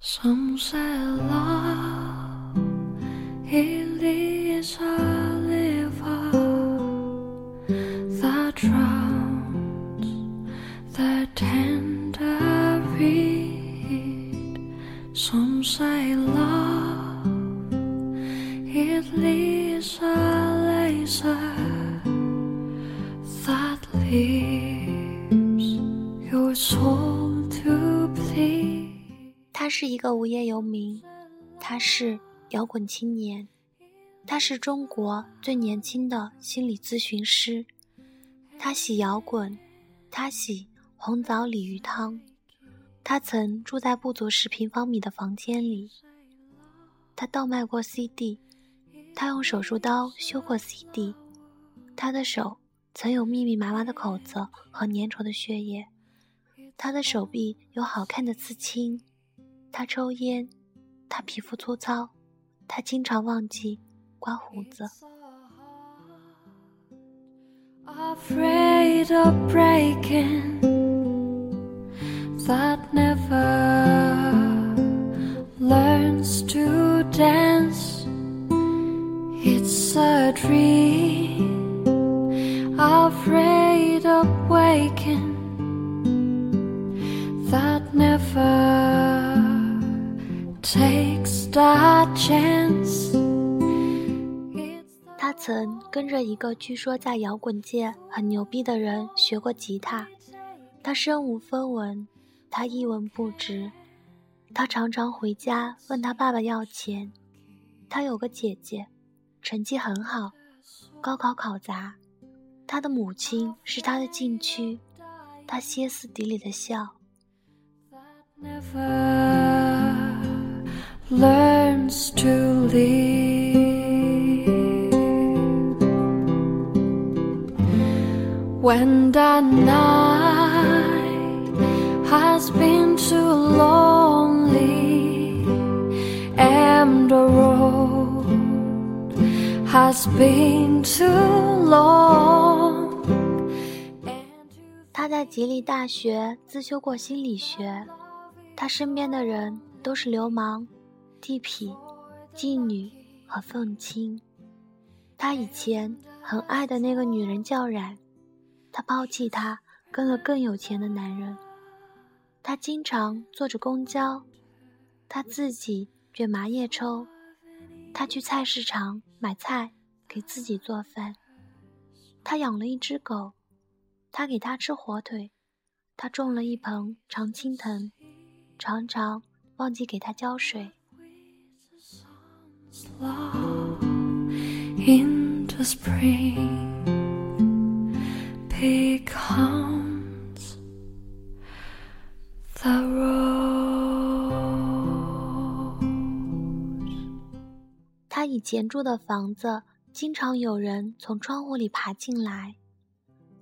Some say love it is a river that drowns the tender reed. Some say love it leaves a laser that leaves 他是一个无业游民，他是摇滚青年，他是中国最年轻的心理咨询师。他喜摇滚，他喜红枣鲤鱼汤。他曾住在不足十平方米的房间里。他倒卖过 CD，他用手术刀修过 CD。他的手曾有密密麻麻的口子和粘稠的血液。他的手臂有好看的刺青。他抽烟他皮肤粗糙他经常忘记刮胡子。Afraid of breaking that never learns to dance. It's a dream afraid of waking 他曾跟着一个据说在摇滚界很牛逼的人学过吉他，他身无分文，他一文不值，他常常回家问他爸爸要钱。他有个姐姐，成绩很好，高考考砸。他的母亲是他的禁区，他歇斯底里的笑。never learns to live. When the night has been too lonely and the road has been too long. And you 他在吉利大学自修过心理学，他身边的人都是流氓、地痞、妓女和愤青。他以前很爱的那个女人叫冉，他抛弃她，跟了更有钱的男人。他经常坐着公交，他自己卷麻叶抽，他去菜市场买菜，给自己做饭。他养了一只狗，他给它吃火腿，他种了一盆常青藤，常常忘记给它浇水。Love into spring becomes the rose. 他以前住的房子，经常有人从窗户里爬进来。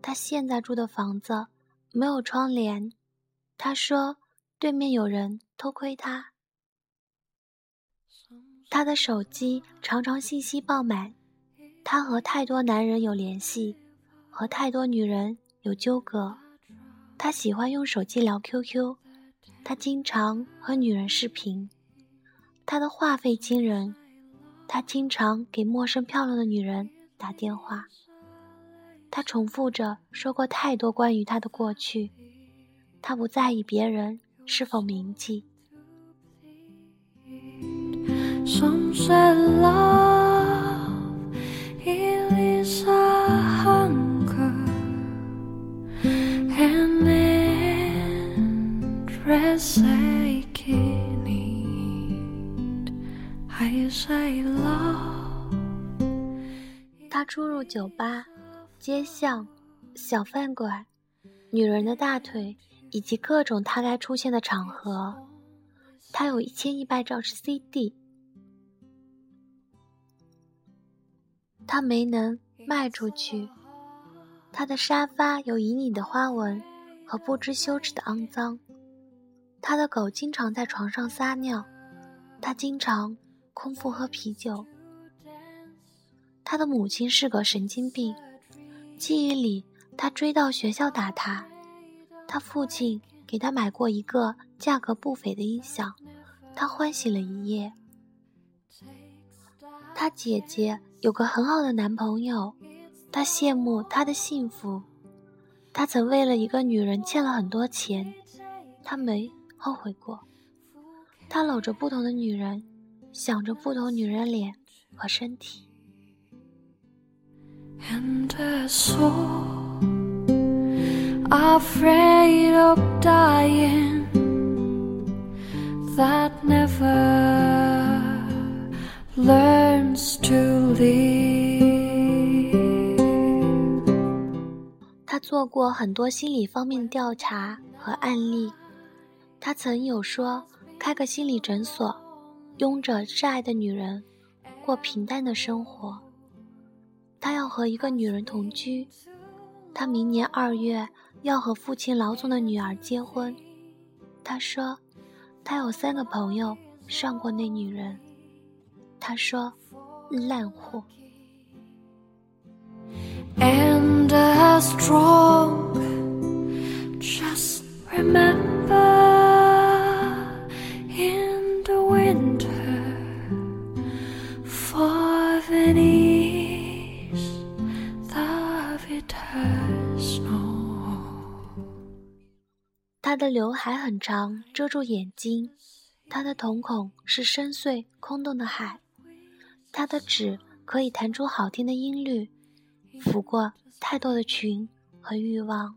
他现在住的房子没有窗帘，他说对面有人偷窥他。他的手机常常信息爆满，他和太多男人有联系，和太多女人有纠葛。他喜欢用手机聊 QQ，他经常和女人视频。他的话费惊人，他经常给陌生漂亮的女人打电话。他重复着说过太多关于他的过去，他不在意别人是否铭记。Some say love it is a hunk 他出入酒吧、街巷、小饭馆、女人的大腿以及各种他该出现的场合。他有一千一百兆是 CD，他没能卖出去。他的沙发有旖旎的花纹和不知羞耻的肮脏。他的狗经常在床上撒尿。他经常空腹喝啤酒。他的母亲是个神经病，记忆里他追到学校打他。他父亲给他买过一个价格不菲的音响，他欢喜了一夜。他姐姐有个很好的男朋友，他羡慕他的幸福。他曾为了一个女人欠了很多钱，他没后悔过。他搂着不同的女人，想着不同女人脸和身体。That never learns to. 他做过很多心理方面的调查和案例。他曾有说开个心理诊所，拥着挚爱的女人，过平淡的生活。他要和一个女人同居。他明年二月要和父亲劳动的女儿结婚。他说，他有三个朋友上过那女人。他说，烂货。他的刘海很长，遮住眼睛。他的瞳孔是深邃空洞的海。他的指可以弹出好听的音律，抚过太多的裙和欲望。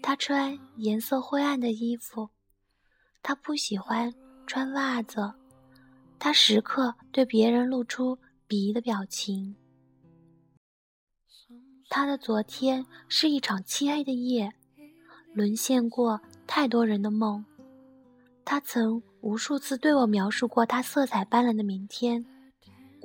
他穿颜色灰暗的衣服。他不喜欢穿袜子。他时刻对别人露出鄙夷的表情。他的昨天是一场漆黑的夜。沦陷过太多人的梦，他曾无数次对我描述过他色彩斑斓的明天，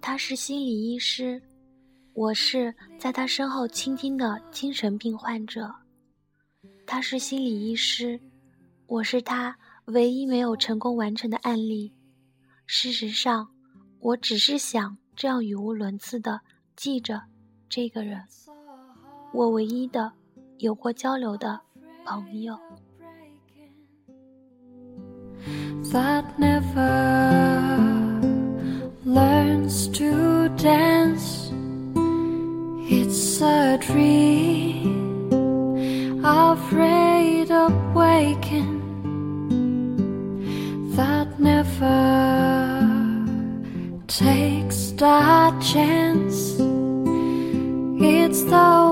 他是心理医师，我是在他身后倾听的精神病患者。他是心理医师，我是他唯一没有成功完成的案例。事实上，我只是想这样语无伦次的记着这个人，我唯一的有过交流的朋友。That never learns to dance. It's a dream, afraid of waking, that never takes that chance. It's the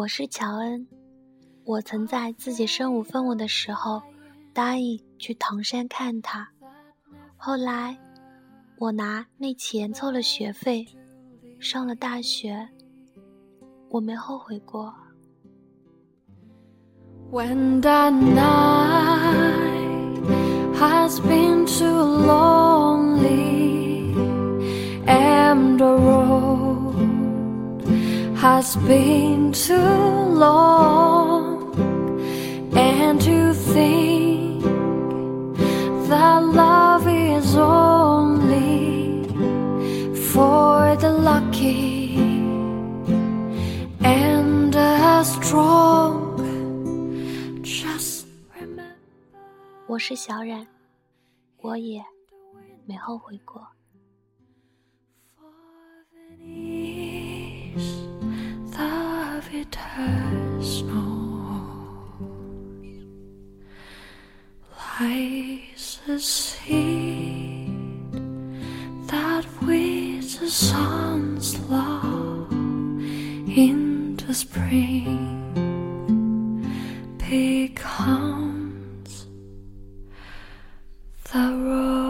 我是乔恩，我曾在自己身无分文的时候答应去唐山看他，后来我拿那钱凑了学费，上了大学，我没后悔过。When the night has been too long and to think that love is only for the lucky and the strong 我是小冉，我也没后悔过。 it has lies a seed that with the sun's love into spring becomes the road.